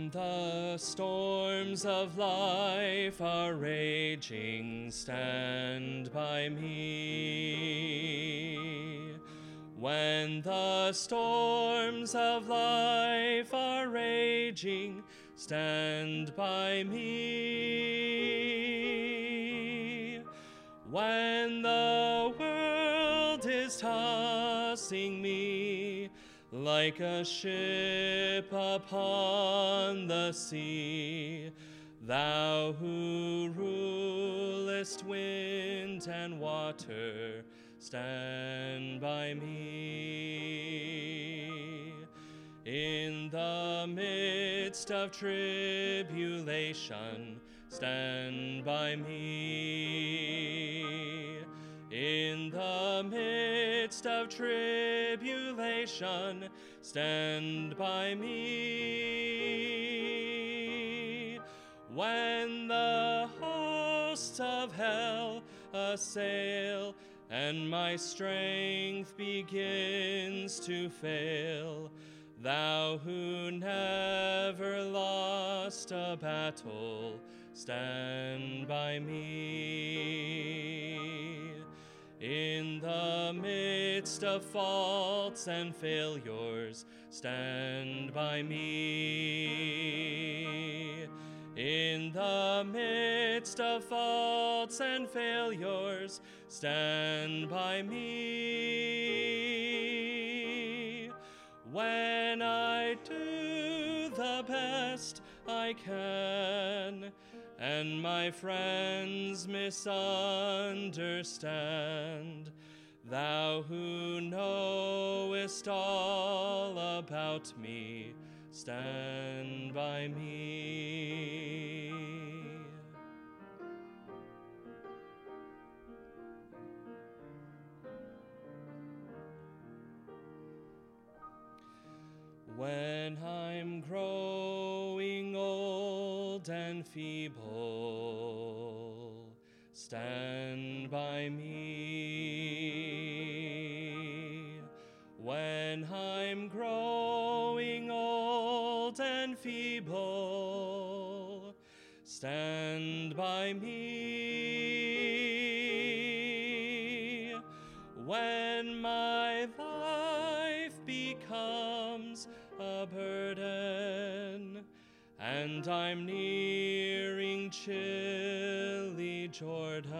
When the storms of life are raging, stand by me. When the storms of life are raging, stand by me. Like a ship upon the sea, thou who rulest wind and water, stand by me. In the midst of tribulation, stand by me. In the midst of tribulation, stand by me. When the hosts of hell assail, and my strength begins to fail, Thou who never lost a battle, stand by me. In the midst of faults and failures, stand by me. In the midst of faults and failures, stand by me. When I do the best I can, and my friends misunderstand, thou who knowest all about me, stand by me. When I'm growing old and feeble, stand by me. When I'm growing old and feeble, stand by me. When my life becomes a burden, and I'm nearing chilly Jordan.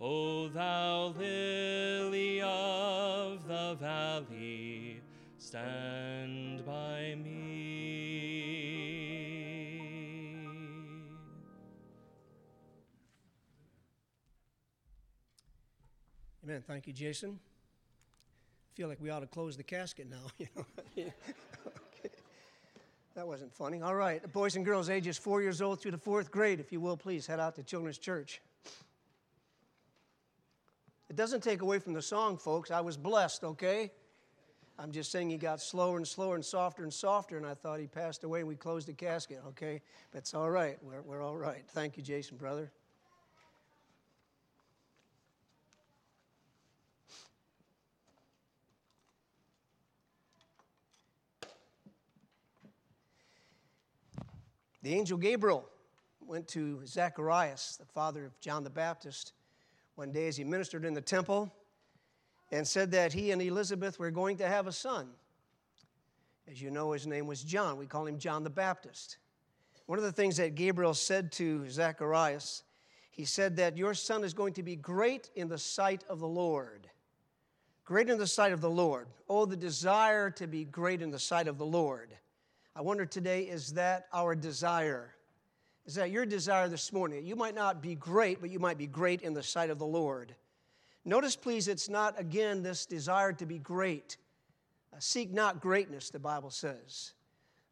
O thou lily of the valley, stand by me. Amen. Thank you, Jason. I Feel like we ought to close the casket now. You know. That wasn't funny. All right, boys and girls, ages four years old through the fourth grade, if you will, please head out to Children's Church. It doesn't take away from the song, folks. I was blessed. Okay. I'm just saying he got slower and slower and softer and softer, and I thought he passed away we closed the casket, okay? It's all right. We're, we're all right. Thank you, Jason, brother. The angel Gabriel went to Zacharias, the father of John the Baptist, one day as he ministered in the temple and said that he and Elizabeth were going to have a son. As you know, his name was John. We call him John the Baptist. One of the things that Gabriel said to Zacharias, he said that your son is going to be great in the sight of the Lord. Great in the sight of the Lord. Oh, the desire to be great in the sight of the Lord. I wonder today, is that our desire? Is that your desire this morning? You might not be great, but you might be great in the sight of the Lord. Notice, please, it's not, again, this desire to be great. Uh, seek not greatness, the Bible says.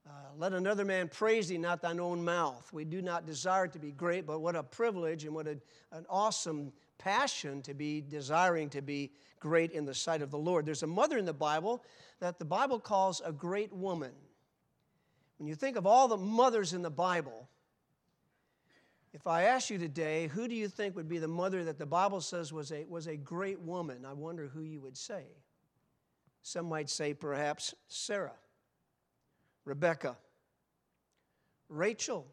Uh, let another man praise thee, not thine own mouth. We do not desire to be great, but what a privilege and what a, an awesome passion to be desiring to be great in the sight of the Lord. There's a mother in the Bible that the Bible calls a great woman. When you think of all the mothers in the Bible, if I ask you today, who do you think would be the mother that the Bible says was a, was a great woman? I wonder who you would say. Some might say perhaps Sarah. Rebecca, Rachel,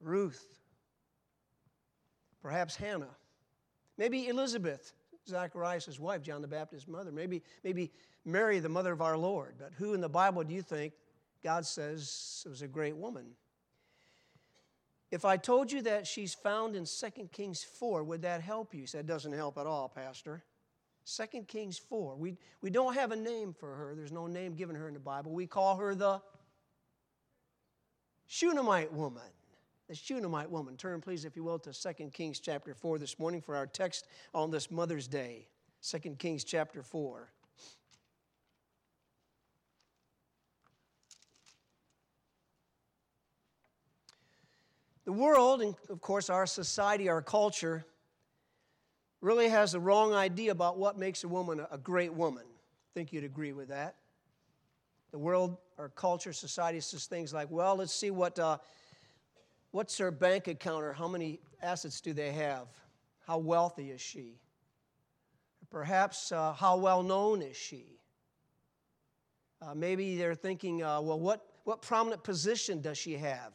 Ruth, perhaps Hannah, maybe Elizabeth, Zacharias' wife, John the Baptist's mother, maybe, maybe Mary, the mother of our Lord. But who in the Bible do you think God says it was a great woman? If I told you that she's found in 2 Kings 4, would that help you? He said, doesn't help at all, Pastor. 2 Kings 4. We, we don't have a name for her. There's no name given her in the Bible. We call her the Shunammite woman. The Shunammite woman. Turn, please, if you will, to 2 Kings chapter 4 this morning for our text on this Mother's Day. 2 Kings chapter 4. The world, and of course our society, our culture, really has the wrong idea about what makes a woman a great woman. I think you'd agree with that. The world, our culture, society says things like, well, let's see what, uh, what's her bank account or how many assets do they have? How wealthy is she? Perhaps uh, how well known is she? Uh, maybe they're thinking, uh, well, what, what prominent position does she have?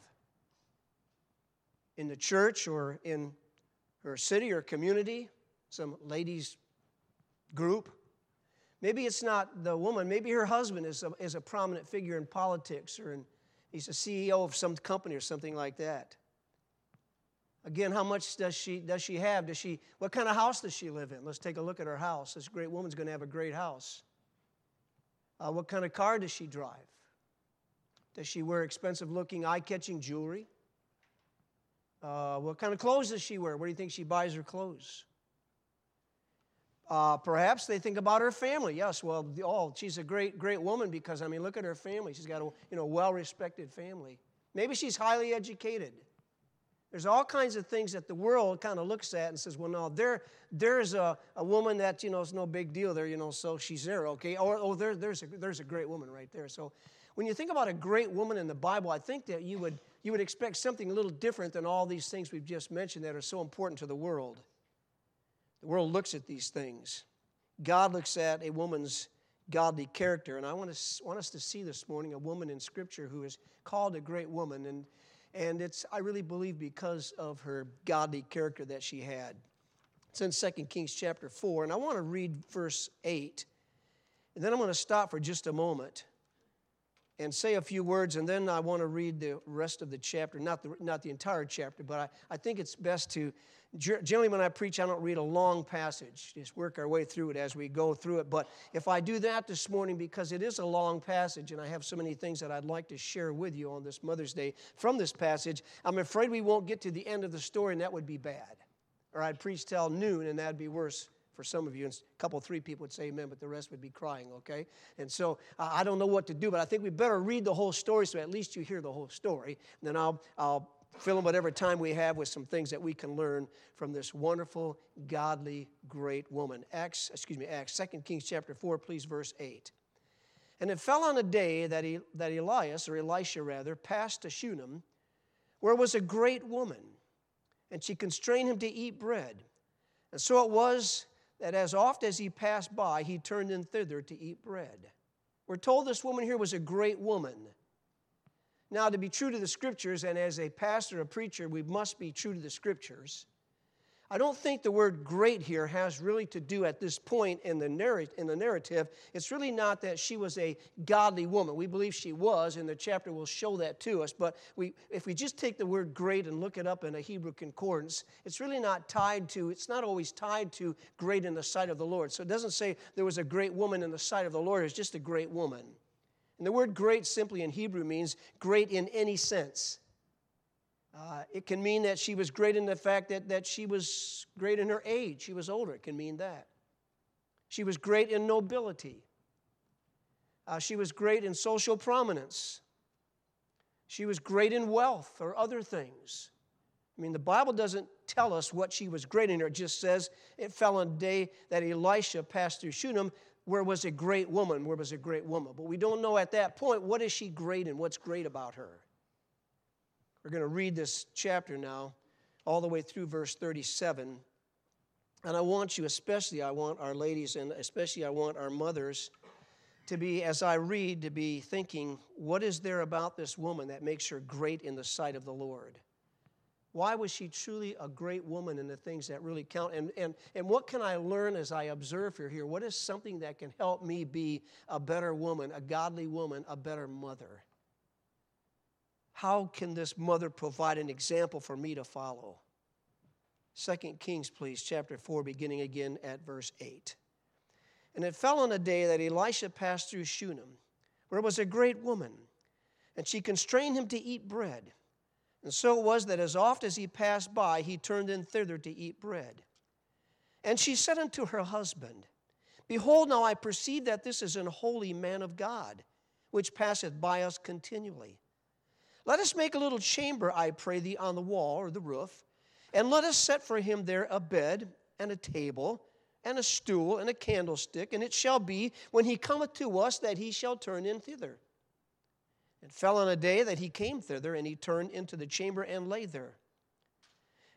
In the church or in her city or community? some ladies group. Maybe it's not the woman, maybe her husband is a, is a prominent figure in politics or in, he's a CEO of some company or something like that. Again, how much does she, does she have? Does she, what kind of house does she live in? Let's take a look at her house. This great woman's going to have a great house. Uh, what kind of car does she drive? Does she wear expensive looking, eye catching jewelry? Uh, what kind of clothes does she wear? Where do you think she buys her clothes? Uh, perhaps they think about her family. Yes, well, oh, she's a great, great woman because, I mean, look at her family. She's got a you know, well respected family. Maybe she's highly educated. There's all kinds of things that the world kind of looks at and says, well, no, there, there's a, a woman that, you know, is no big deal there, you know, so she's there, okay? Or, oh, there, there's, a, there's a great woman right there. So when you think about a great woman in the Bible, I think that you would, you would expect something a little different than all these things we've just mentioned that are so important to the world. The world looks at these things. God looks at a woman's godly character. And I want, to, want us to see this morning a woman in Scripture who is called a great woman. And, and it's, I really believe, because of her godly character that she had. It's in 2 Kings chapter 4. And I want to read verse 8. And then I'm going to stop for just a moment and say a few words, and then I want to read the rest of the chapter, not the, not the entire chapter, but I, I think it's best to Generally, when I preach, I don't read a long passage, just work our way through it as we go through it. But if I do that this morning, because it is a long passage and I have so many things that I'd like to share with you on this Mother's Day from this passage, I'm afraid we won't get to the end of the story, and that would be bad. Or I'd preach till noon, and that'd be worse for some of you. And a couple, three people would say amen, but the rest would be crying, okay? And so uh, I don't know what to do, but I think we better read the whole story so at least you hear the whole story. And then I'll, I'll fill in whatever time we have with some things that we can learn from this wonderful, godly, great woman. Acts, excuse me, Acts, 2 Kings chapter 4, please, verse 8. And it fell on a day that, he, that Elias, or Elisha rather, passed to Shunem, where was a great woman, and she constrained him to eat bread. And so it was that as oft as he passed by, he turned in thither to eat bread. We're told this woman here was a great woman. Now, to be true to the scriptures, and as a pastor, a preacher, we must be true to the scriptures. I don't think the word great here has really to do at this point in the, narr- in the narrative. It's really not that she was a godly woman. We believe she was, and the chapter will show that to us. But we, if we just take the word great and look it up in a Hebrew concordance, it's really not tied to, it's not always tied to great in the sight of the Lord. So it doesn't say there was a great woman in the sight of the Lord, it's just a great woman. And the word great simply in Hebrew means great in any sense. Uh, it can mean that she was great in the fact that, that she was great in her age. She was older. It can mean that. She was great in nobility. Uh, she was great in social prominence. She was great in wealth or other things. I mean, the Bible doesn't tell us what she was great in. It just says it fell on a day that Elisha passed through Shunem where was a great woman, where was a great woman. But we don't know at that point what is she great in, what's great about her. We're going to read this chapter now, all the way through verse 37. And I want you, especially, I want our ladies, and especially I want our mothers, to be, as I read, to be thinking, what is there about this woman that makes her great in the sight of the Lord? Why was she truly a great woman in the things that really count? And, and, and what can I learn as I observe her here? What is something that can help me be a better woman, a godly woman, a better mother? How can this mother provide an example for me to follow? 2 Kings, please, chapter 4, beginning again at verse 8. And it fell on a day that Elisha passed through Shunem, where was a great woman, and she constrained him to eat bread. And so it was that as oft as he passed by, he turned in thither to eat bread. And she said unto her husband, Behold, now I perceive that this is an holy man of God, which passeth by us continually. Let us make a little chamber, I pray thee, on the wall or the roof, and let us set for him there a bed and a table and a stool and a candlestick, and it shall be when he cometh to us that he shall turn in thither. It fell on a day that he came thither, and he turned into the chamber and lay there.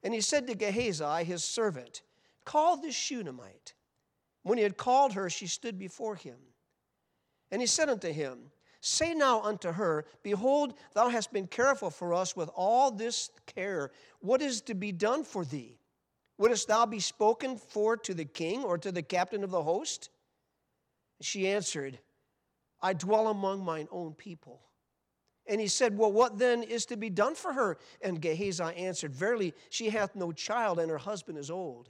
And he said to Gehazi, his servant, Call this Shunammite. When he had called her, she stood before him. And he said unto him, Say now unto her, Behold, thou hast been careful for us with all this care. What is to be done for thee? Wouldst thou be spoken for to the king or to the captain of the host? She answered, I dwell among mine own people. And he said, Well, what then is to be done for her? And Gehazi answered, Verily, she hath no child, and her husband is old.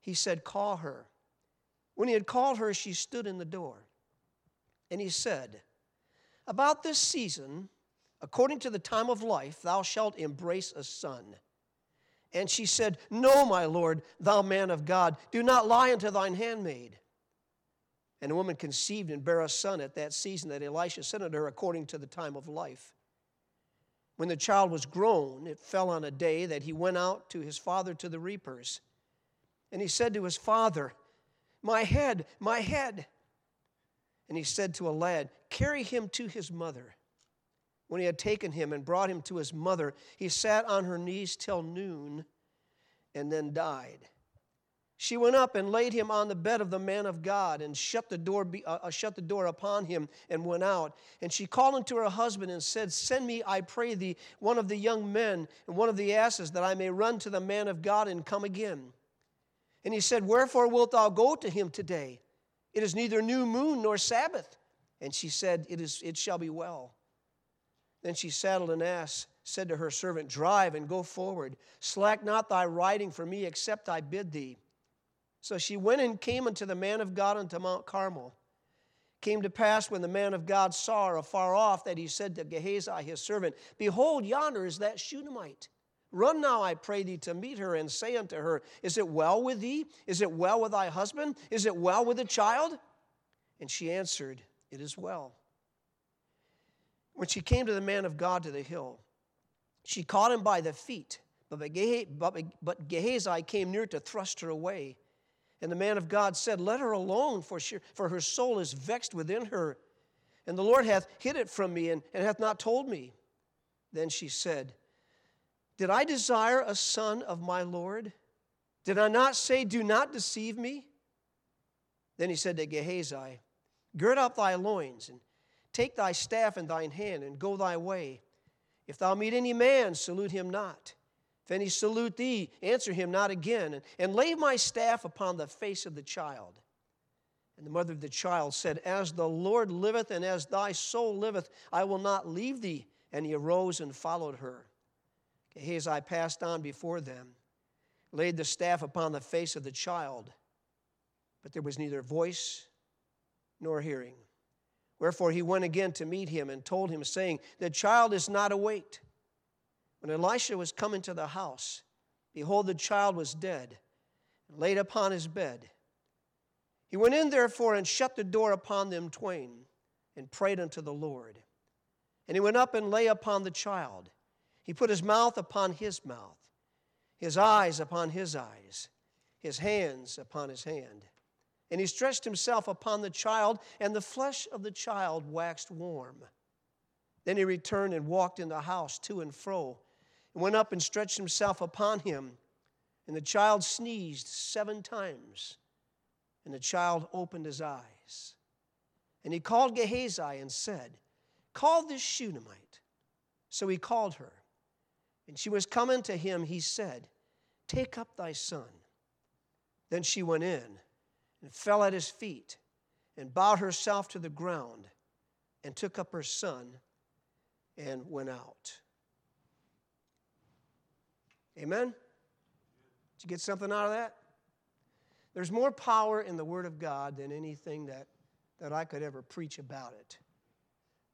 He said, Call her. When he had called her, she stood in the door. And he said, About this season, according to the time of life, thou shalt embrace a son. And she said, No, my Lord, thou man of God, do not lie unto thine handmaid. And the woman conceived and bare a son at that season that Elisha sent unto her according to the time of life. When the child was grown, it fell on a day that he went out to his father to the reapers. And he said to his father, My head, my head. And he said to a lad, Carry him to his mother. When he had taken him and brought him to his mother, he sat on her knees till noon and then died. She went up and laid him on the bed of the man of God and shut the door, uh, uh, shut the door upon him and went out. And she called unto her husband and said, Send me, I pray thee, one of the young men and one of the asses, that I may run to the man of God and come again. And he said, Wherefore wilt thou go to him today? It is neither new moon nor Sabbath. And she said, It, is, it shall be well. Then she saddled an ass, said to her servant, Drive and go forward. Slack not thy riding for me, except I bid thee. So she went and came unto the man of God unto Mount Carmel. Came to pass when the man of God saw her afar off that he said to Gehazi his servant, Behold, yonder is that Shunammite. Run now, I pray thee, to meet her, and say unto her, Is it well with thee? Is it well with thy husband? Is it well with the child? And she answered, It is well. When she came to the man of God to the hill, she caught him by the feet, but Gehazi came near to thrust her away. And the man of God said, Let her alone, for, she, for her soul is vexed within her. And the Lord hath hid it from me and, and hath not told me. Then she said, Did I desire a son of my Lord? Did I not say, Do not deceive me? Then he said to Gehazi, Gird up thy loins, and take thy staff in thine hand, and go thy way. If thou meet any man, salute him not. If any salute thee, answer him not again, and, and lay my staff upon the face of the child. And the mother of the child said, As the Lord liveth, and as thy soul liveth, I will not leave thee. And he arose and followed her. Gehazi passed on before them, laid the staff upon the face of the child, but there was neither voice nor hearing. Wherefore he went again to meet him and told him, saying, The child is not awake. When Elisha was come into the house, behold, the child was dead, and laid upon his bed. He went in therefore and shut the door upon them twain, and prayed unto the Lord. And he went up and lay upon the child. He put his mouth upon his mouth, his eyes upon his eyes, his hands upon his hand. And he stretched himself upon the child, and the flesh of the child waxed warm. Then he returned and walked in the house to and fro and went up and stretched himself upon him. And the child sneezed seven times, and the child opened his eyes. And he called Gehazi and said, Call this Shunammite. So he called her. And she was coming to him, he said, Take up thy son. Then she went in and fell at his feet and bowed herself to the ground and took up her son and went out. Amen? Did you get something out of that? There's more power in the Word of God than anything that, that I could ever preach about it.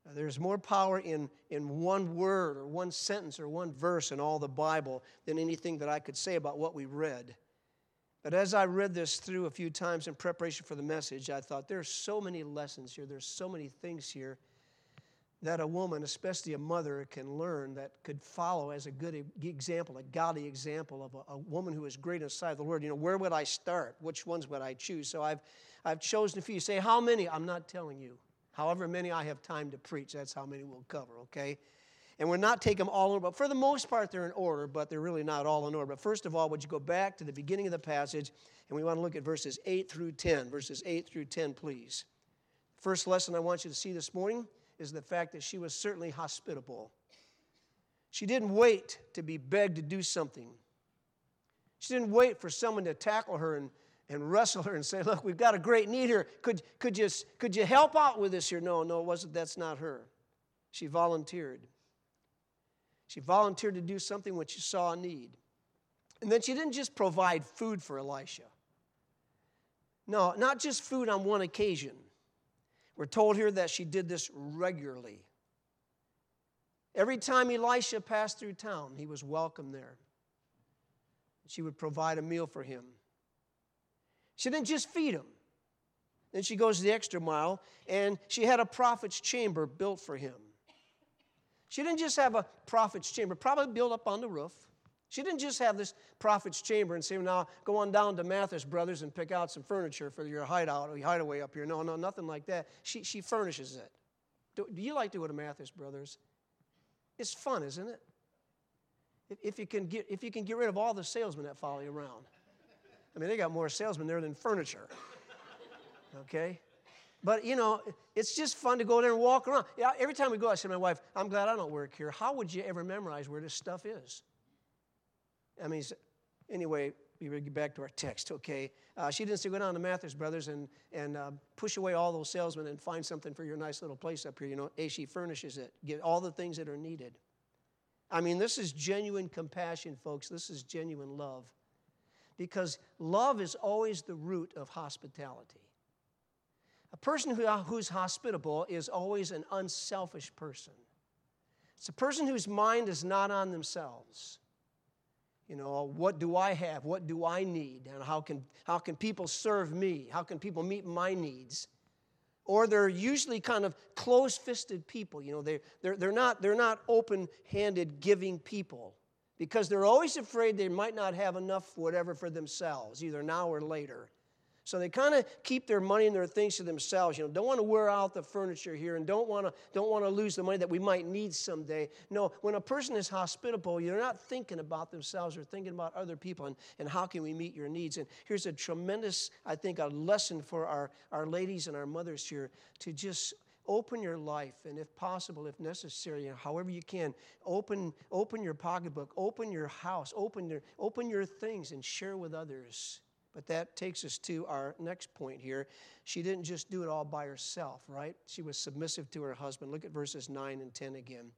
Uh, there's more power in, in one word or one sentence or one verse in all the Bible than anything that I could say about what we read. But as I read this through a few times in preparation for the message, I thought there's so many lessons here, there's so many things here that a woman, especially a mother, can learn that could follow as a good example, a godly example of a, a woman who is great in the sight of the Lord. You know, where would I start? Which ones would I choose? So I've, I've chosen a few. Say, how many? I'm not telling you. However many I have time to preach, that's how many we'll cover, okay? And we're not taking them all in order, but for the most part, they're in order, but they're really not all in order. But first of all, would you go back to the beginning of the passage, and we want to look at verses 8 through 10. Verses 8 through 10, please. First lesson I want you to see this morning is the fact that she was certainly hospitable. She didn't wait to be begged to do something. She didn't wait for someone to tackle her and, and wrestle her and say, Look, we've got a great need here. Could, could, you, could you help out with this here? No, no, it wasn't. That's not her. She volunteered. She volunteered to do something when she saw a need. And then she didn't just provide food for Elisha. No, not just food on one occasion. We're told here that she did this regularly. Every time Elisha passed through town, he was welcome there. She would provide a meal for him. She didn't just feed him. Then she goes the extra mile, and she had a prophet's chamber built for him. She didn't just have a prophet's chamber, probably built up on the roof. She didn't just have this prophet's chamber and say, now go on down to Mathis Brothers and pick out some furniture for your hideout or your hideaway up here. No, no, nothing like that. She, she furnishes it. Do, do you like to go to Mathis Brothers? It's fun, isn't it? If, if, you can get, if you can get rid of all the salesmen that follow you around. I mean, they got more salesmen there than furniture. Okay? But, you know, it's just fun to go there and walk around. Yeah, every time we go, I say to my wife, I'm glad I don't work here. How would you ever memorize where this stuff is? I mean, anyway, we get back to our text, okay? Uh, she didn't say go down to Mathis Brothers and, and uh, push away all those salesmen and find something for your nice little place up here. You know, A, she furnishes it, get all the things that are needed. I mean, this is genuine compassion, folks. This is genuine love. Because love is always the root of hospitality. A person who, uh, who's hospitable is always an unselfish person. It's a person whose mind is not on themselves. You know, what do I have? What do I need? And how can, how can people serve me? How can people meet my needs? Or they're usually kind of close fisted people. You know, they, they're, they're not, they're not open handed giving people because they're always afraid they might not have enough whatever for themselves, either now or later. So they kind of keep their money and their things to themselves. You know, don't want to wear out the furniture here and don't want to don't want to lose the money that we might need someday. No, when a person is hospitable, you're not thinking about themselves or thinking about other people and, and how can we meet your needs. And here's a tremendous, I think, a lesson for our, our ladies and our mothers here to just open your life and if possible if necessary however you can open open your pocketbook open your house open your open your things and share with others but that takes us to our next point here. She didn't just do it all by herself, right? She was submissive to her husband. Look at verses 9 and 10 again.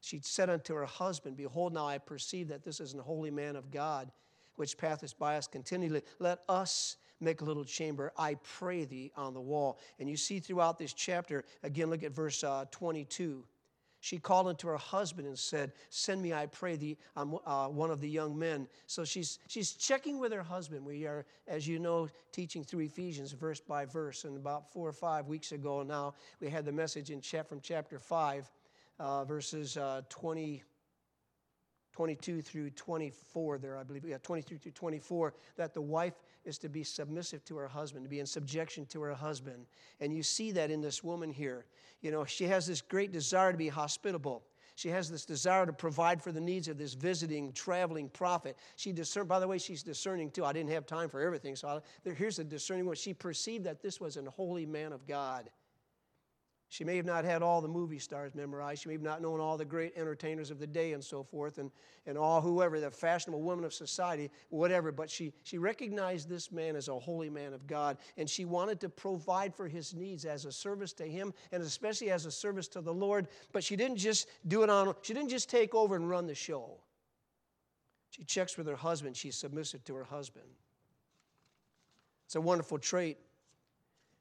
She said unto her husband, Behold, now I perceive that this is an holy man of God, which passeth by us continually. Let us make a little chamber, I pray thee, on the wall. And you see throughout this chapter, again, look at verse uh, 22 she called unto her husband and said, Send me, I pray thee, uh, one of the young men. So she's, she's checking with her husband. We are, as you know, teaching through Ephesians verse by verse. And about four or five weeks ago now, we had the message in chap, from chapter 5, uh, verses uh, 20. 22 through 24 there i believe. Yeah 23 through 24 that the wife is to be submissive to her husband to be in subjection to her husband. And you see that in this woman here. You know she has this great desire to be hospitable. She has this desire to provide for the needs of this visiting traveling prophet. She discern by the way she's discerning too. I didn't have time for everything so I, there, here's a discerning one. She perceived that this was an holy man of god She may have not had all the movie stars memorized. She may have not known all the great entertainers of the day and so forth, and, and all whoever, the fashionable women of society, whatever. But she, she recognized this man as a holy man of God, and she wanted to provide for his needs as a service to him, and especially as a service to the Lord. But she didn't just do it on, she didn't just take over and run the show. She checks with her husband, she's submissive to her husband. It's a wonderful trait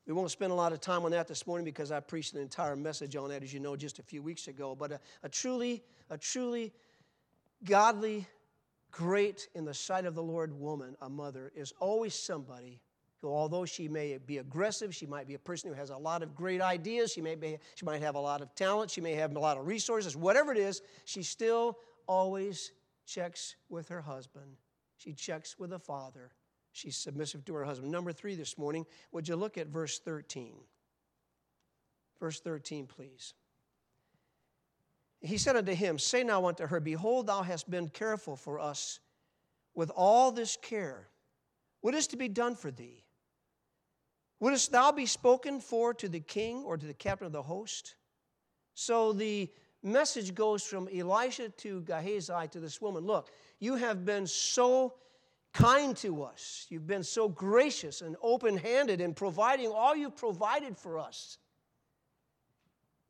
we won't spend a lot of time on that this morning because I preached an entire message on that, as you know, just a few weeks ago. But a, a truly, a truly godly, great in the sight of the Lord woman, a mother, is always somebody who, although she may be aggressive, she might be a person who has a lot of great ideas, she, may be, she might have a lot of talent, she may have a lot of resources, whatever it is, she still always checks with her husband. She checks with the father She's submissive to her husband. Number three this morning, would you look at verse 13? Verse 13, please. He said unto him, Say now unto her, Behold, thou hast been careful for us with all this care. What is to be done for thee? Wouldst thou be spoken for to the king or to the captain of the host? So the message goes from Elisha to Gehazi to this woman Look, you have been so kind to us. You've been so gracious and open handed in providing all you've provided for us.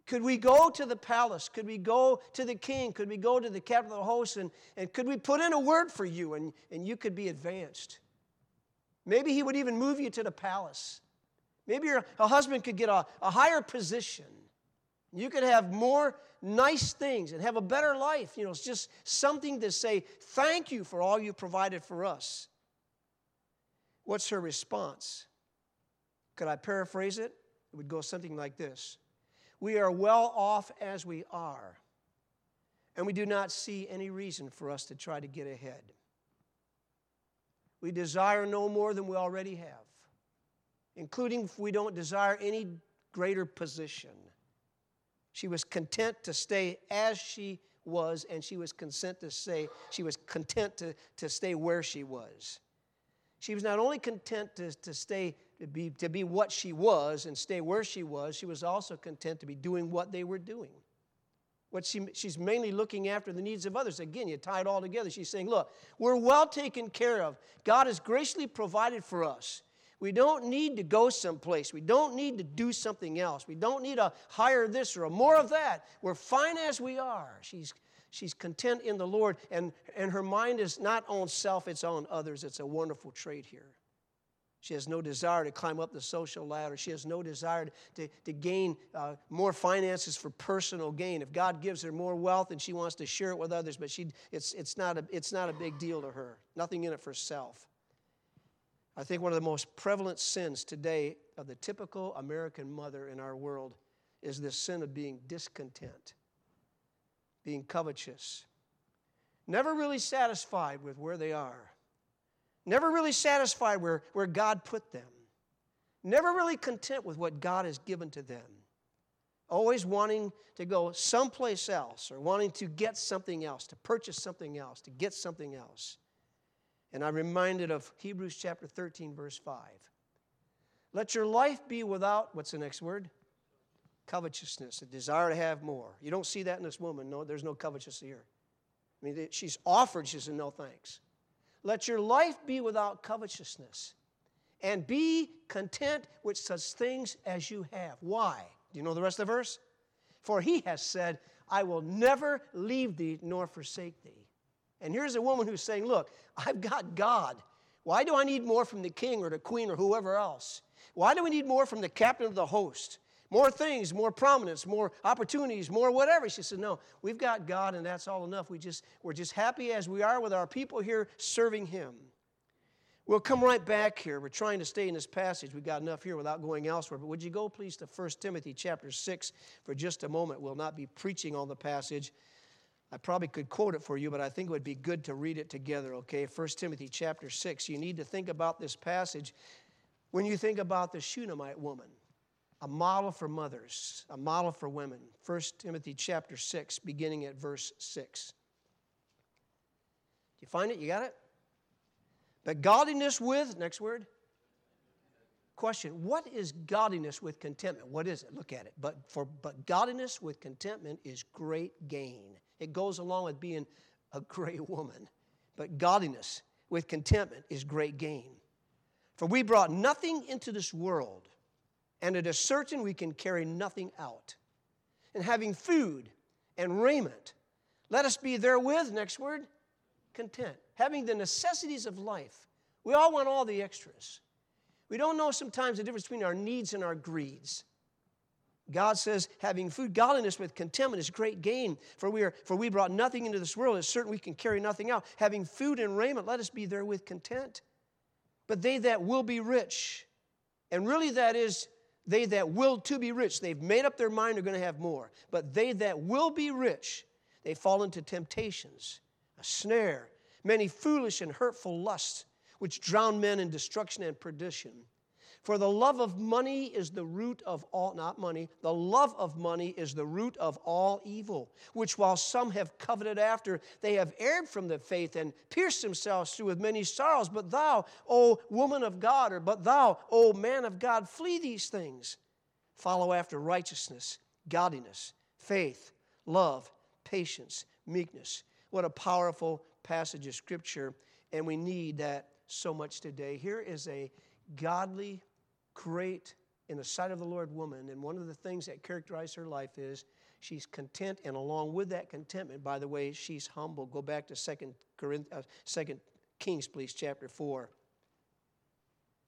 Could we go to the palace? Could we go to the king? Could we go to the captain of the host? And, and could we put in a word for you and, and you could be advanced? Maybe he would even move you to the palace. Maybe your a husband could get a, a higher position. You could have more nice things and have a better life. You know, it's just something to say, thank you for all you provided for us. What's her response? Could I paraphrase it? It would go something like this We are well off as we are, and we do not see any reason for us to try to get ahead. We desire no more than we already have, including if we don't desire any greater position. She was content to stay as she was, and she was content to say she was content to, to stay where she was. She was not only content to, to stay to be, to be what she was and stay where she was, she was also content to be doing what they were doing. What she, she's mainly looking after the needs of others. Again, you tie it all together. She's saying, Look, we're well taken care of. God has graciously provided for us. We don't need to go someplace. We don't need to do something else. We don't need to hire this or a more of that. We're fine as we are. She's, she's content in the Lord, and, and her mind is not on self, it's on others. It's a wonderful trait here. She has no desire to climb up the social ladder. She has no desire to, to gain uh, more finances for personal gain. If God gives her more wealth and she wants to share it with others, but she, it's, it's, not a, it's not a big deal to her. Nothing in it for self. I think one of the most prevalent sins today of the typical American mother in our world is this sin of being discontent, being covetous, never really satisfied with where they are, never really satisfied where, where God put them, never really content with what God has given to them, always wanting to go someplace else or wanting to get something else, to purchase something else, to get something else. And I'm reminded of Hebrews chapter 13, verse 5. Let your life be without, what's the next word? Covetousness, a desire to have more. You don't see that in this woman. No, there's no covetousness here. I mean, she's offered, she said, no thanks. Let your life be without covetousness and be content with such things as you have. Why? Do you know the rest of the verse? For he has said, I will never leave thee nor forsake thee. And here's a woman who's saying, Look, I've got God. Why do I need more from the king or the queen or whoever else? Why do we need more from the captain of the host? More things, more prominence, more opportunities, more whatever. She said, No, we've got God and that's all enough. We just, we're just happy as we are with our people here serving Him. We'll come right back here. We're trying to stay in this passage. We've got enough here without going elsewhere. But would you go, please, to 1 Timothy chapter 6 for just a moment? We'll not be preaching on the passage. I probably could quote it for you, but I think it would be good to read it together, okay? 1 Timothy chapter 6. You need to think about this passage when you think about the Shunammite woman, a model for mothers, a model for women. 1 Timothy chapter 6, beginning at verse 6. Do you find it? You got it? But godliness with, next word, Question What is godliness with contentment? What is it? Look at it. But, for, but godliness with contentment is great gain. It goes along with being a great woman. But godliness with contentment is great gain. For we brought nothing into this world, and it is certain we can carry nothing out. And having food and raiment, let us be therewith, next word, content. Having the necessities of life. We all want all the extras. We don't know sometimes the difference between our needs and our greeds. God says, having food, godliness with contentment is great gain. For we, are, for we brought nothing into this world. It's certain we can carry nothing out. Having food and raiment, let us be therewith content. But they that will be rich, and really that is they that will to be rich, they've made up their mind they're going to have more. But they that will be rich, they fall into temptations, a snare, many foolish and hurtful lusts, which drown men in destruction and perdition. For the love of money is the root of all, not money, the love of money is the root of all evil, which while some have coveted after, they have erred from the faith and pierced themselves through with many sorrows. But thou, O woman of God, or but thou, O man of God, flee these things. Follow after righteousness, godliness, faith, love, patience, meekness. What a powerful passage of scripture, and we need that so much today. Here is a godly, great, in the sight of the Lord woman, and one of the things that characterize her life is she's content, and along with that contentment, by the way, she's humble. Go back to Second, Corinth, uh, Second Kings, please, chapter 4.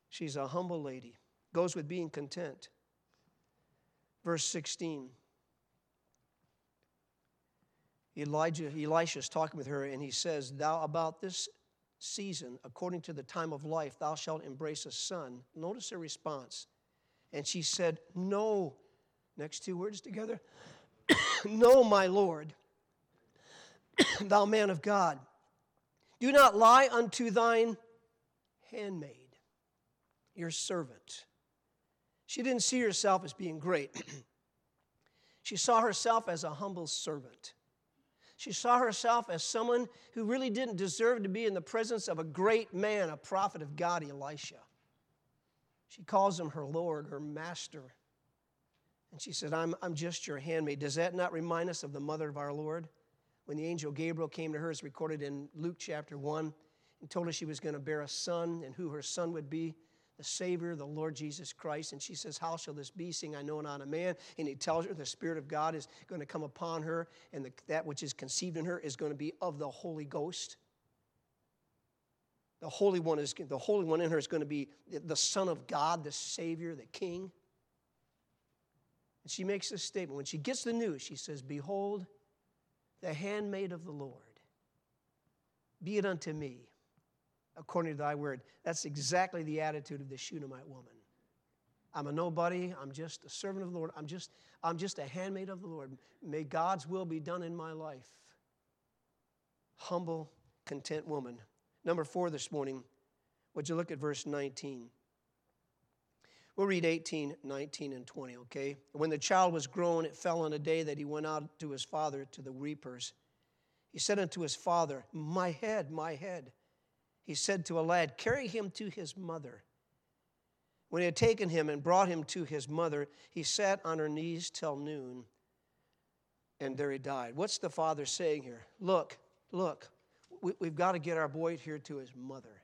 She's a humble lady. Goes with being content. Verse 16. Elijah, Elisha's talking with her, and he says, Thou about this season, according to the time of life, thou shalt embrace a son. Notice her response. And she said, No. Next two words together. no, my Lord, thou man of God, do not lie unto thine handmaid, your servant. She didn't see herself as being great. she saw herself as a humble servant. She saw herself as someone who really didn't deserve to be in the presence of a great man, a prophet of God, Elisha. She calls him her Lord, her master. And she said, I'm, I'm just your handmaid. Does that not remind us of the mother of our Lord? When the angel Gabriel came to her, it's recorded in Luke chapter 1, and told her she was going to bear a son and who her son would be the Savior, the Lord Jesus Christ. And she says, How shall this be, seeing I know not a man? And he tells her the Spirit of God is going to come upon her, and the, that which is conceived in her is going to be of the Holy Ghost. The Holy One is the Holy One in her is going to be the Son of God, the Savior, the King. And she makes this statement. When she gets the news, she says, Behold, the handmaid of the Lord. Be it unto me according to thy word. That's exactly the attitude of the Shunammite woman. I'm a nobody. I'm just a servant of the Lord. I'm just, I'm just a handmaid of the Lord. May God's will be done in my life. Humble, content woman. Number four this morning, would you look at verse 19? We'll read 18, 19, and 20, okay? When the child was grown, it fell on a day that he went out to his father to the reapers. He said unto his father, My head, my head he said to a lad, Carry him to his mother. When he had taken him and brought him to his mother, he sat on her knees till noon, and there he died. What's the father saying here? Look, look, we, have got to get our boy here to his mother.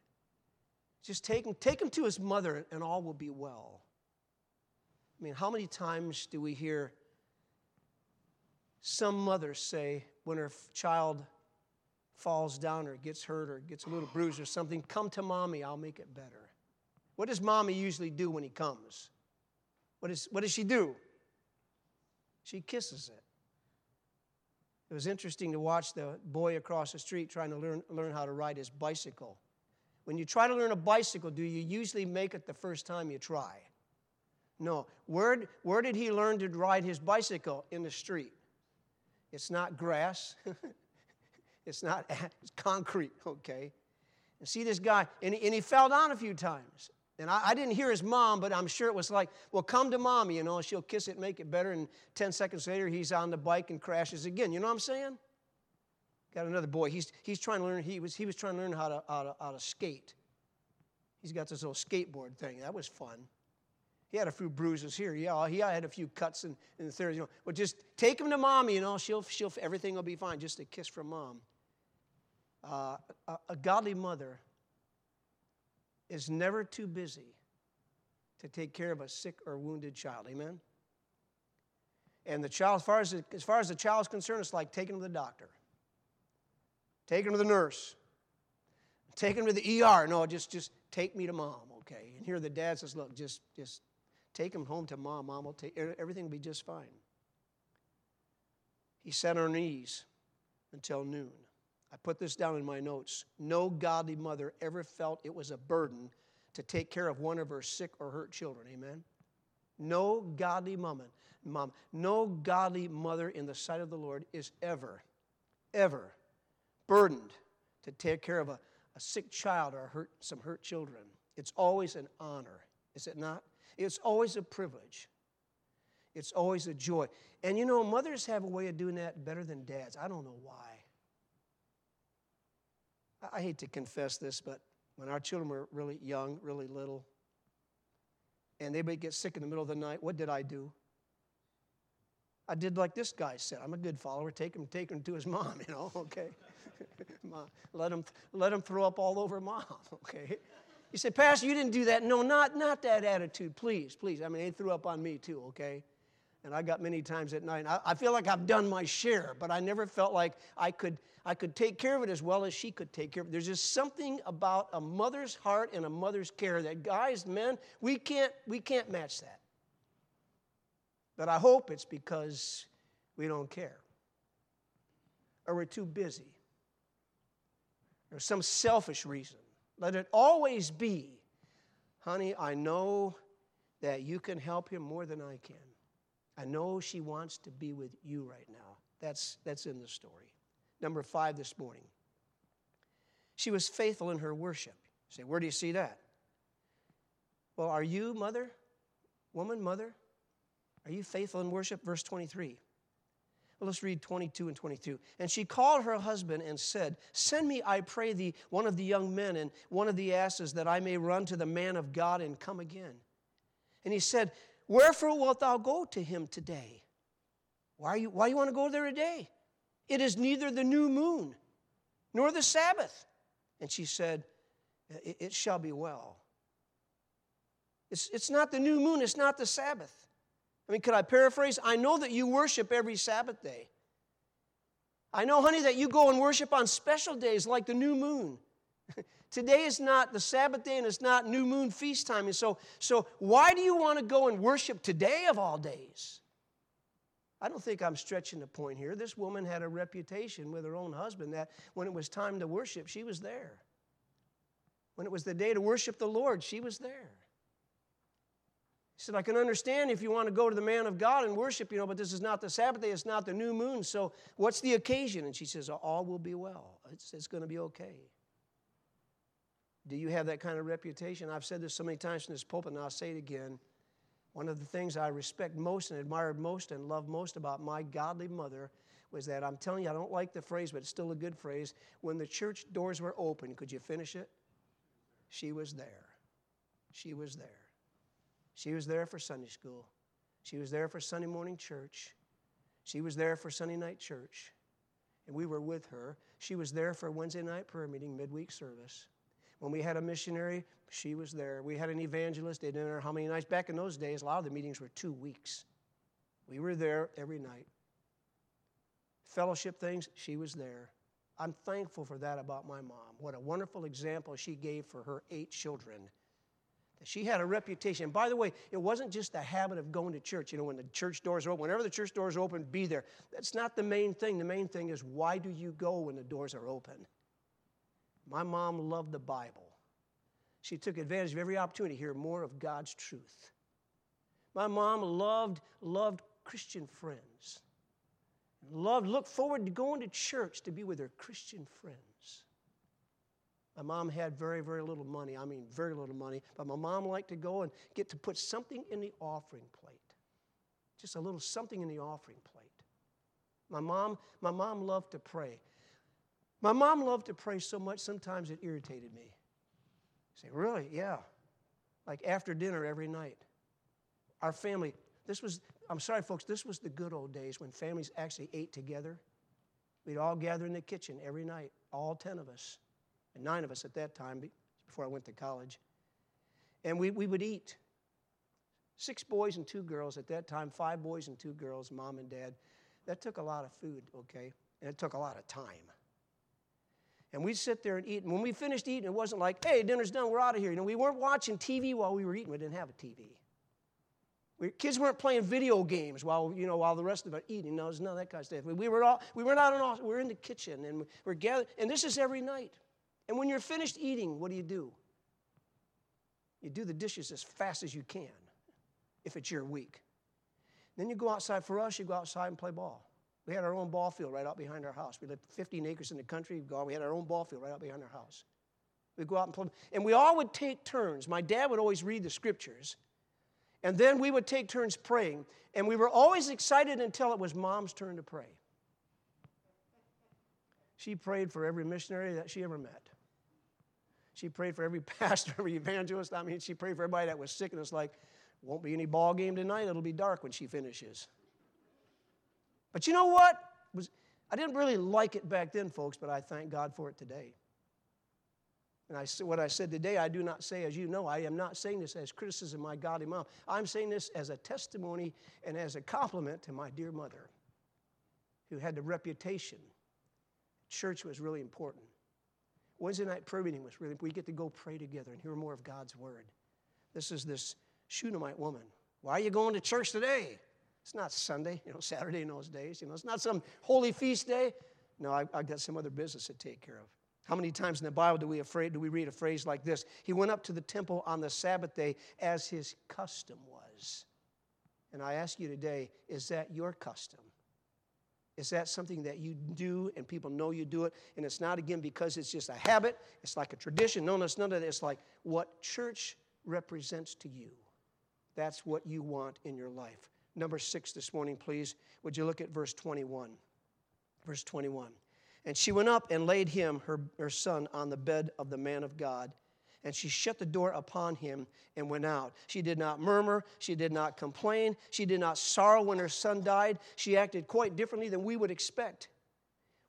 Just take him, take him to his mother, and all will be well. I mean, how many times do we hear some mothers say when her child falls down or gets hurt or gets a little bruise or something, come to mommy, I'll make it better. What does mommy usually do when he comes? What, is, what does she do? She kisses it. It was interesting to watch the boy across the street trying to learn, learn how to ride his bicycle. When you try to learn a bicycle, do you usually make it the first time you try? No. Where, where did he learn to ride his bicycle? In the street. It's not grass. It's not, it's concrete, okay? And see this guy, and he, and he fell down a few times. And I, I, didn't hear his mom, but I'm sure it was like, well, come to mommy, you know, she'll kiss it, make it better. And 10 seconds later, he's on the bike and crashes again. You know what I'm saying? Got another boy. He's, he's trying to learn, he was, he was trying to learn how to, how, to, how to skate. He's got this little skateboard thing. That was fun. He had a few bruises here. Yeah, he had a few cuts in, in the third. You know, but just take him to mommy, You know, she'll, she'll, everything will be fine. Just a kiss from mom. Uh, a, a godly mother is never too busy to take care of a sick or wounded child. Amen. And the child, as far as, as far as the child's concerned, it's like taking him to the doctor, taking him to the nurse, taking him to the ER. No, just just take me to mom, okay? And here the dad says, look, just just take him home to mom. Mom will take everything will be just fine. He sat on her knees until noon. I put this down in my notes. No godly mother ever felt it was a burden to take care of one of her sick or hurt children. Amen. No godly mom, mom, no godly mother in the sight of the Lord is ever, ever burdened to take care of a, a sick child or hurt, some hurt children. It's always an honor, is it not? It's always a privilege. It's always a joy. And you know, mothers have a way of doing that better than dads. I don't know why. I hate to confess this, but when our children were really young, really little, and they would get sick in the middle of the night, what did I do? I did like this guy said. I'm a good follower. Take him, take him to his mom, you know, okay? mom, let him, let him throw up all over mom, okay? You say, Pastor, you didn't do that. No, not, not that attitude. Please, please. I mean, they threw up on me too, okay? And I got many times at night. I, feel like I've done my share, but I never felt like I could, I could take care of it as well as she could take care of it. There's just something about a mother's heart and a mother's care that guys, men, we can't, we can't match that. But I hope it's because we don't care. Or we're too busy. Or some selfish reason. Let it always be, honey, I know that you can help him more than I can. I know she wants to be with you right now. That's, that's in the story. Number five this morning. She was faithful in her worship. You say, where do you see that? Well, are you, mother, woman, mother? Are you faithful in worship? Verse 23. Well, let's read 22 and 22. And she called her husband and said, Send me, I pray thee, one of the young men and one of the asses, that I may run to the man of God and come again. And he said, Wherefore wilt thou go to him today? Why, you, why you want to go there today? It is neither the new moon nor the Sabbath. And she said, It, it shall be well. It's, it's not the new moon, it's not the Sabbath. I mean, could I paraphrase? I know that you worship every Sabbath day. I know, honey, that you go and worship on special days like the new moon. Today is not the Sabbath day and it's not new moon feast time. And so, so why do you want to go and worship today of all days? I don't think I'm stretching the point here. This woman had a reputation with her own husband that when it was time to worship, she was there. When it was the day to worship the Lord, she was there. He said, I can understand if you want to go to the man of God and worship, you know, but this is not the Sabbath day, it's not the new moon. So what's the occasion? And she says, All will be well. It's, it's going to be okay. Do you have that kind of reputation? I've said this so many times in this pulpit, and I'll say it again. One of the things I respect most and admired most and love most about my godly mother was that I'm telling you, I don't like the phrase, but it's still a good phrase. When the church doors were open, could you finish it? She was there. She was there. She was there for Sunday school. She was there for Sunday morning church. She was there for Sunday night church. And we were with her. She was there for Wednesday night prayer meeting, midweek service. When we had a missionary, she was there. We had an evangelist, they didn't know how many nights. Back in those days, a lot of the meetings were two weeks. We were there every night. Fellowship things, she was there. I'm thankful for that about my mom. What a wonderful example she gave for her eight children. She had a reputation. And by the way, it wasn't just the habit of going to church. You know, when the church doors open, whenever the church doors open, be there. That's not the main thing. The main thing is why do you go when the doors are open? My mom loved the Bible. She took advantage of every opportunity to hear more of God's truth. My mom loved, loved Christian friends. Loved, looked forward to going to church to be with her Christian friends. My mom had very, very little money. I mean, very little money. But my mom liked to go and get to put something in the offering plate. Just a little something in the offering plate. My mom, my mom loved to pray. My mom loved to pray so much, sometimes it irritated me. Say, really? Yeah. Like after dinner every night. Our family, this was, I'm sorry, folks, this was the good old days when families actually ate together. We'd all gather in the kitchen every night, all 10 of us, and nine of us at that time before I went to college. And we, we would eat. Six boys and two girls at that time, five boys and two girls, mom and dad. That took a lot of food, okay? And it took a lot of time. And we'd sit there and eat. And when we finished eating, it wasn't like, hey, dinner's done, we're out of here. You know, we weren't watching TV while we were eating. We didn't have a TV. We, kids weren't playing video games while, you know, while the rest of us were eating. No, none of that kind of stuff. We were, all, we were not in all, we were in the kitchen and we're gathered. And this is every night. And when you're finished eating, what do you do? You do the dishes as fast as you can if it's your week. Then you go outside. For us, you go outside and play ball. We had our own ball field right out behind our house. We lived 15 acres in the country. We had our own ball field right out behind our house. We'd go out and play. And we all would take turns. My dad would always read the scriptures. And then we would take turns praying. And we were always excited until it was mom's turn to pray. She prayed for every missionary that she ever met. She prayed for every pastor, every evangelist. I mean, she prayed for everybody that was sick. And it's like, won't be any ball game tonight. It'll be dark when she finishes. But you know what? was, I didn't really like it back then, folks, but I thank God for it today. And I, what I said today, I do not say, as you know, I am not saying this as criticism of my godly mom. I'm saying this as a testimony and as a compliment to my dear mother, who had the reputation. Church was really important. Wednesday night prayer meeting was really, we get to go pray together and hear more of God's word. This is this Shunammite woman. Why are you going to church today? It's not Sunday, you know, Saturday in those days. You know, it's not some holy feast day. No, I, have got some other business to take care of. How many times in the Bible do we, afraid, do we read a phrase like this? He went up to the temple on the Sabbath day as his custom was. And I ask you today, is that your custom? Is that something that you do and people know you do it? And it's not, again, because it's just a habit, it's like a tradition. No, no, it's none of that. It's like what church represents to you. That's what you want in your life number six this morning, please. Would you look at verse 21? Verse 21. And she went up and laid him, her, her son, on the bed of the man of God. And she shut the door upon him and went out. She did not murmur. She did not complain. She did not sorrow when her son died. She acted quite differently than we would expect.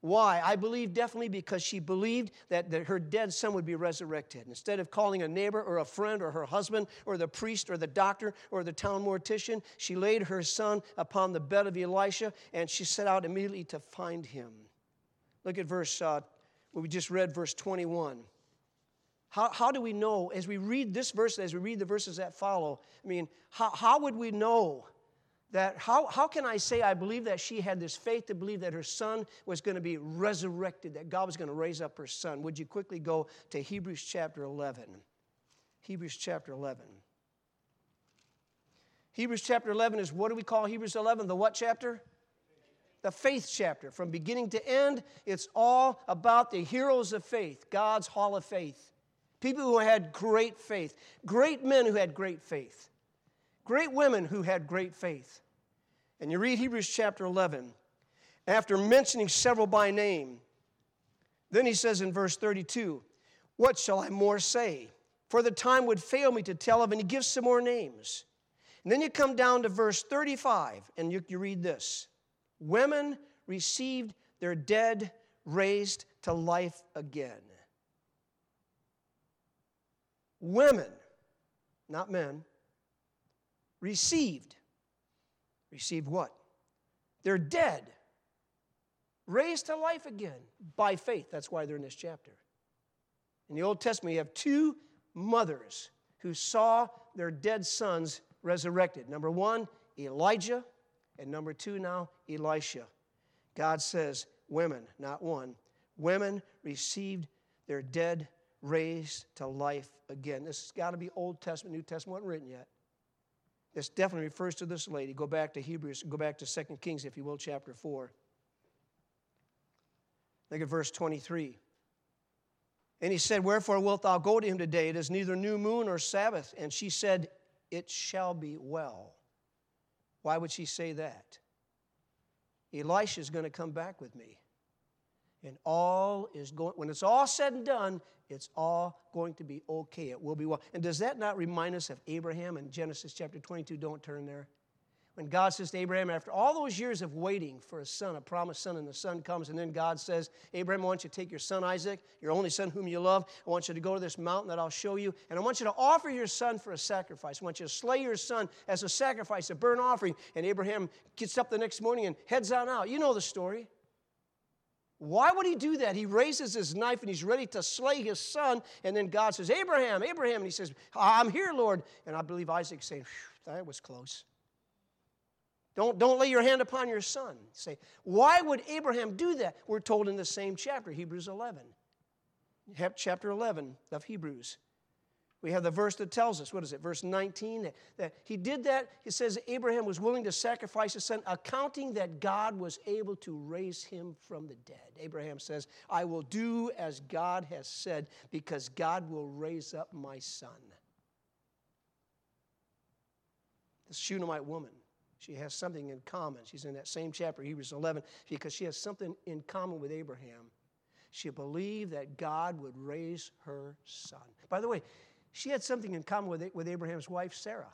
Why? I believe definitely because she believed that, that her dead son would be resurrected. Instead of calling a neighbor or a friend or her husband or the priest or the doctor or the town mortician, she laid her son upon the bed of Elisha and she set out immediately to find him. Look at verse, uh, we just read verse 21. How, how do we know, as we read this verse, as we read the verses that follow, I mean, how, how would we know that how, how can I say I believe that she had this faith to believe that her son was going to be resurrected, that God was going to raise up her son? Would you quickly go to Hebrews chapter 11? Hebrews chapter 11. Hebrews chapter 11 is what do we call Hebrews 11? The what chapter? The faith chapter. From beginning to end, it's all about the heroes of faith, God's hall of faith. People who had great faith, great men who had great faith, great women who had great faith. And you read Hebrews chapter 11, after mentioning several by name, then he says in verse 32, What shall I more say? For the time would fail me to tell of, and he gives some more names. And then you come down to verse 35, and you, you read this Women received their dead raised to life again. Women, not men, received Received what? They're dead, raised to life again by faith. That's why they're in this chapter. In the Old Testament, you have two mothers who saw their dead sons resurrected. Number one, Elijah, and number two, now, Elisha. God says, women, not one, women received their dead raised to life again. This has got to be Old Testament, New Testament, wasn't written yet. This definitely refers to this lady. Go back to Hebrews, go back to 2 Kings, if you will, chapter 4. Look at verse 23. And he said, Wherefore wilt thou go to him today? It is neither new moon nor Sabbath. And she said, It shall be well. Why would she say that? Elisha is going to come back with me. And all is going, when it's all said and done, It's all going to be okay. It will be well. And does that not remind us of Abraham in Genesis chapter 22? Don't turn there. When God says to Abraham, after all those years of waiting for a son, a promised son, and the son comes, and then God says, Abraham, I want you to take your son Isaac, your only son whom you love. I want you to go to this mountain that I'll show you, and I want you to offer your son for a sacrifice. I want you to slay your son as a sacrifice, a burnt offering. And Abraham gets up the next morning and heads on out. You know the story. Why would he do that? He raises his knife and he's ready to slay his son. And then God says, Abraham, Abraham. And he says, I'm here, Lord. And I believe Isaac's saying, that was close. Don't, don't lay your hand upon your son. Say, why would Abraham do that? We're told in the same chapter, Hebrews 11. Chapter 11 of Hebrews. We have the verse that tells us, what is it, verse 19, that, that he did that. He says Abraham was willing to sacrifice his son, accounting that God was able to raise him from the dead. Abraham says, I will do as God has said, because God will raise up my son. The Shunammite woman she has something in common. She's in that same chapter, Hebrews 11, because she has something in common with Abraham. She believed that God would raise her son. By the way, she had something in common with, with Abraham's wife, Sarah.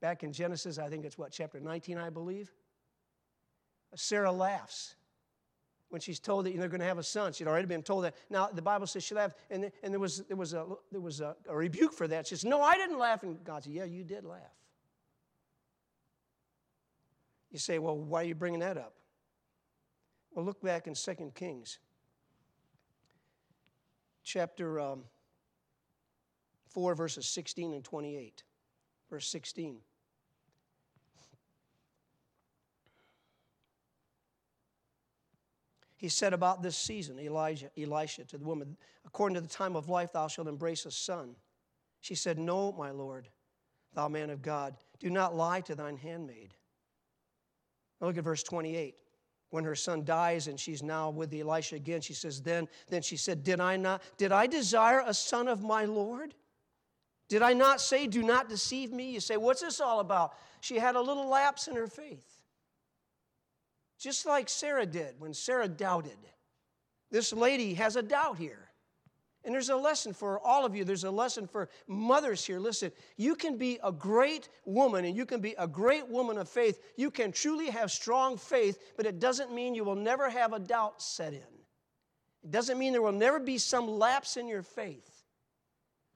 Back in Genesis, I think it's what, chapter 19, I believe? Sarah laughs when she's told that they're going to have a son. She'd already been told that. Now, the Bible says she laughed, and, and there was, there was, a, there was a, a rebuke for that. She says, No, I didn't laugh. And God said, Yeah, you did laugh. You say, well, why are you bringing that up? Well, look back in 2 Kings, chapter um, 4, verses 16 and 28. Verse 16. He said about this season, Elijah, Elisha, to the woman, according to the time of life, thou shalt embrace a son. She said, No, my Lord, thou man of God, do not lie to thine handmaid. Now look at verse 28. When her son dies and she's now with Elisha again, she says, Then, then she said, Did I not, did I desire a son of my Lord? Did I not say, Do not deceive me? You say, What's this all about? She had a little lapse in her faith. Just like Sarah did when Sarah doubted. This lady has a doubt here. And there's a lesson for all of you. There's a lesson for mothers here. Listen, you can be a great woman and you can be a great woman of faith. You can truly have strong faith, but it doesn't mean you will never have a doubt set in. It doesn't mean there will never be some lapse in your faith.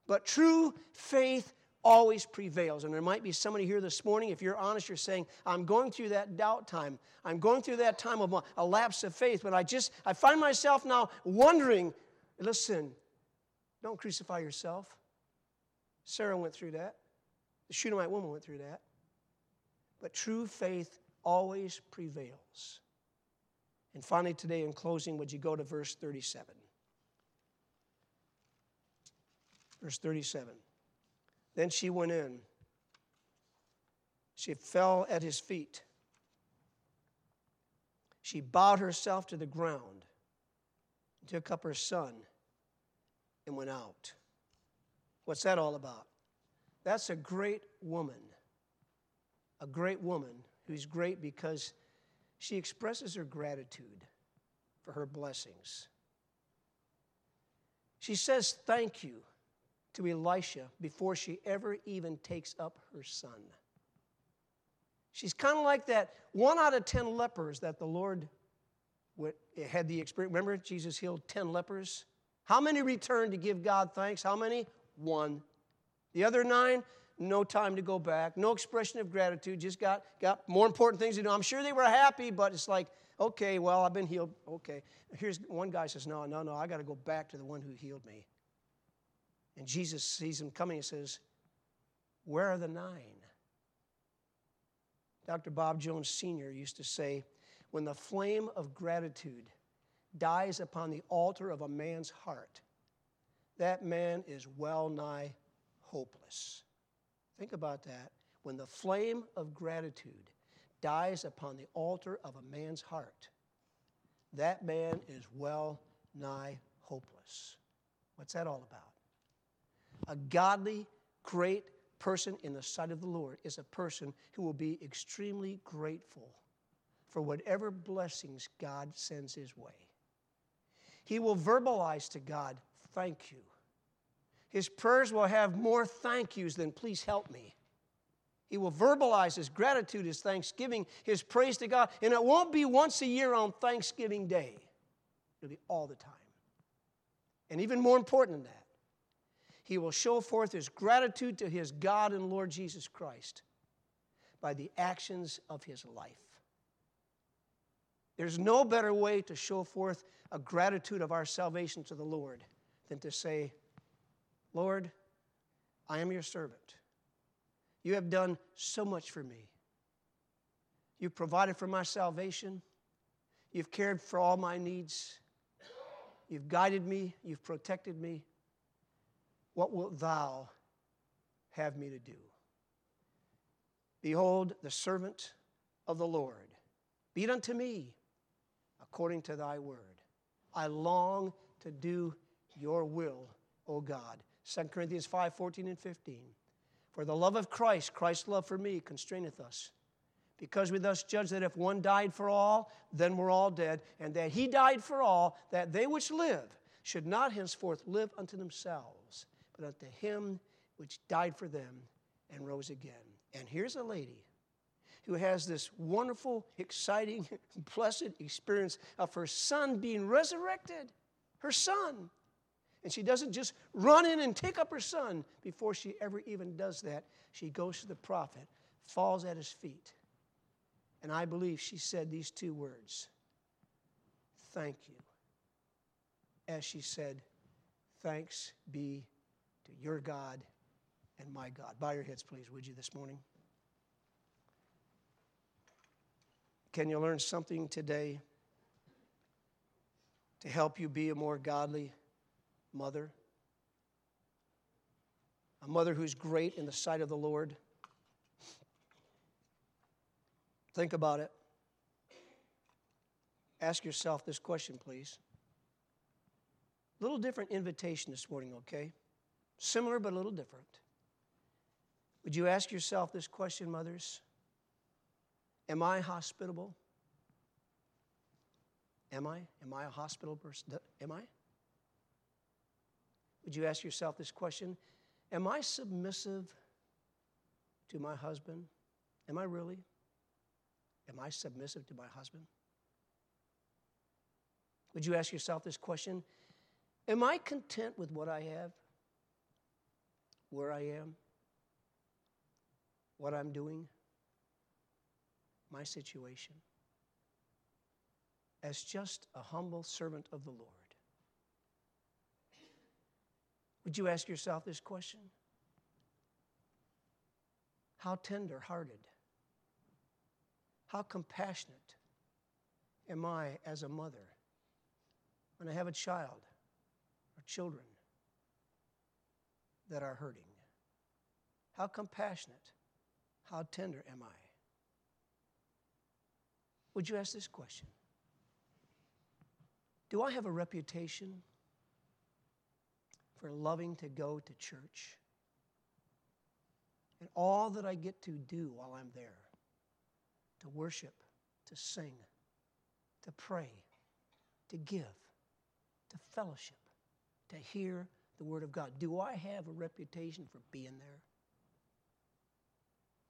But true faith always prevails. And there might be somebody here this morning, if you're honest, you're saying, I'm going through that doubt time. I'm going through that time of a lapse of faith, but I just, I find myself now wondering, listen, don't crucify yourself. Sarah went through that. The Shunammite woman went through that. But true faith always prevails. And finally, today, in closing, would you go to verse 37? Verse 37. Then she went in. She fell at his feet. She bowed herself to the ground, took up her son and went out. What's that all about? That's a great woman. A great woman who's great because she expresses her gratitude for her blessings. She says thank you to Elisha before she ever even takes up her son. She's kind of like that one out of ten lepers that the Lord had the experience. Remember, Jesus healed 10 lepers? How many returned to give God thanks? How many? One. The other nine, no time to go back, no expression of gratitude, just got, got more important things to do. I'm sure they were happy, but it's like, okay, well, I've been healed. Okay. Here's one guy says, no, no, no, I got to go back to the one who healed me. And Jesus sees him coming and says, Where are the nine? Dr. Bob Jones Sr. used to say, When the flame of gratitude dies upon the altar of a man's heart, that man is well nigh hopeless. Think about that. When the flame of gratitude dies upon the altar of a man's heart, that man is well nigh hopeless. What's that all about? A godly, great person in the sight of the Lord is a person who will be extremely grateful for whatever blessings God sends his way. He will verbalize to God thank you. His prayers will have more thank yous than please help me. He will verbalize his gratitude, his thanksgiving, his praise to God. And it won't be once a year on Thanksgiving Day, it'll be all the time. And even more important than that, he will show forth his gratitude to his God and Lord Jesus Christ by the actions of his life. There's no better way to show forth a gratitude of our salvation to the Lord than to say, Lord, I am your servant. You have done so much for me. You've provided for my salvation. You've cared for all my needs. You've guided me. You've protected me. What wilt thou have me to do? Behold, the servant of the Lord. Be it unto me according to thy word. I long to do your will, O God. 2 Corinthians 5 14 and 15. For the love of Christ, Christ's love for me, constraineth us. Because we thus judge that if one died for all, then we're all dead, and that he died for all, that they which live should not henceforth live unto themselves, but unto him which died for them and rose again. And here's a lady who has this wonderful, exciting, blessed experience of her son being resurrected. Her son. And she doesn't just run in and take up her son before she ever even does that. She goes to the prophet, falls at his feet. And I believe she said these two words Thank you. As she said, Thanks be your God and my God. Bow your heads, please, would you, this morning? Can you learn something today to help you be a more godly mother? A mother who's great in the sight of the Lord? Think about it. Ask yourself this question, please. A little different invitation this morning, okay? Similar but a little different. Would you ask yourself this question, mothers? Am I hospitable? Am I? Am I a hospitable person? Am I? Would you ask yourself this question? Am I submissive to my husband? Am I really? Am I submissive to my husband? Would you ask yourself this question? Am I content with what I have? Where I am? What I'm doing? My situation? As just a humble servant of the Lord. Would you ask yourself this question? How tender hearted how compassionate am I as a mother when I have a child or children that are hurting? How compassionate, how tender am I? Would you ask this question? Do I have a reputation for loving to go to church? And all that I get to do while I'm there to worship, to sing, to pray, to give, to fellowship, to hear the Word of God. Do I have a reputation for being there?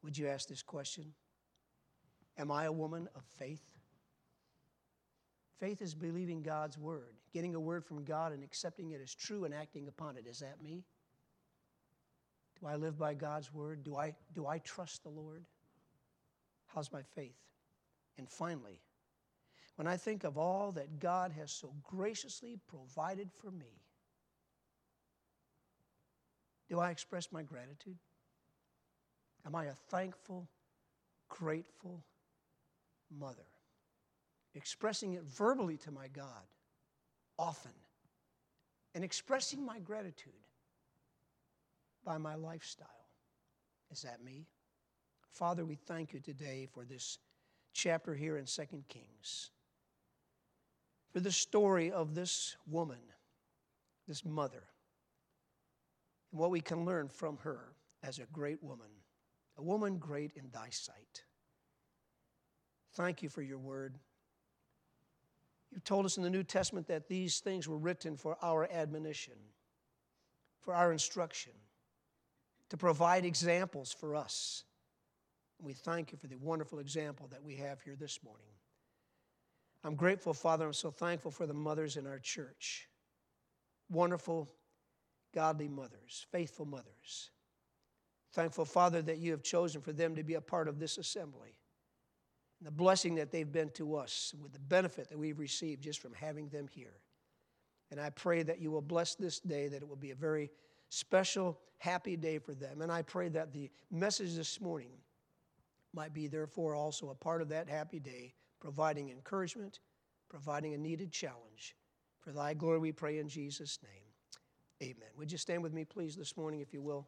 Would you ask this question? Am I a woman of faith? Faith is believing God's Word, getting a word from God and accepting it as true and acting upon it. Is that me? Do I live by God's Word? Do I, do I trust the Lord? How's my faith? And finally, when I think of all that God has so graciously provided for me, do I express my gratitude? Am I a thankful, grateful mother? Expressing it verbally to my God often and expressing my gratitude by my lifestyle. Is that me? Father, we thank you today for this chapter here in 2 Kings, for the story of this woman, this mother, and what we can learn from her as a great woman, a woman great in thy sight. Thank you for your word. You told us in the New Testament that these things were written for our admonition, for our instruction, to provide examples for us. We thank you for the wonderful example that we have here this morning. I'm grateful, Father. I'm so thankful for the mothers in our church. Wonderful, godly mothers, faithful mothers. Thankful, Father, that you have chosen for them to be a part of this assembly. And the blessing that they've been to us, with the benefit that we've received just from having them here. And I pray that you will bless this day, that it will be a very special, happy day for them. And I pray that the message this morning might be, therefore, also a part of that happy day, providing encouragement, providing a needed challenge. For thy glory we pray in Jesus' name. Amen. Would you stand with me, please, this morning, if you will?